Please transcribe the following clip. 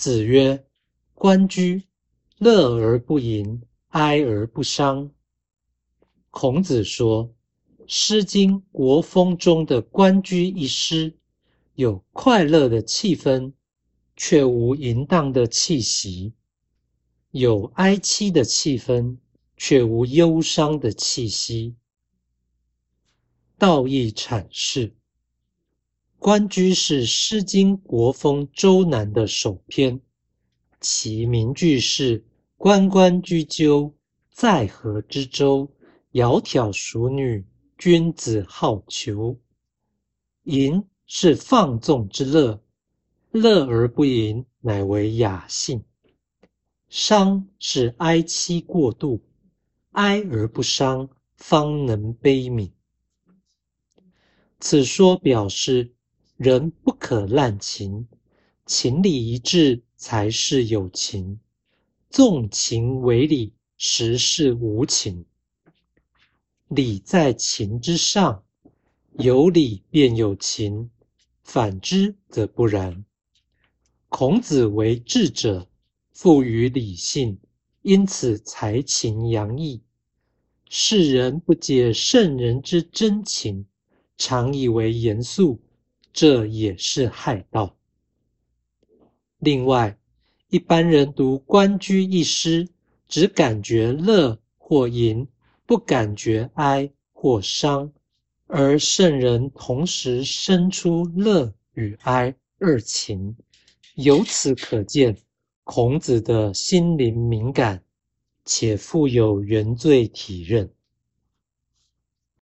子曰：“关雎，乐而不淫，哀而不伤。”孔子说，《诗经·国风》中的关雎一诗，有快乐的气氛，却无淫荡的气息；有哀戚的气氛，却无忧伤的气息。道义阐释：关雎是《诗经·国风·周南》的首篇，其名句是“关关雎鸠，在河之洲。”窈窕淑女，君子好逑。淫是放纵之乐，乐而不淫，乃为雅兴。伤是哀戚过度，哀而不伤，方能悲悯。此说表示，人不可滥情，情理一致才是有情，纵情为理，实是无情。理在情之上，有理便有情，反之则不然。孔子为智者，富于理性，因此才情洋溢。世人不解圣人之真情，常以为严肃，这也是害道。另外，一般人读《关雎》一诗，只感觉乐或淫。不感觉哀或伤，而圣人同时生出乐与哀二情，由此可见孔子的心灵敏感，且富有原罪体认。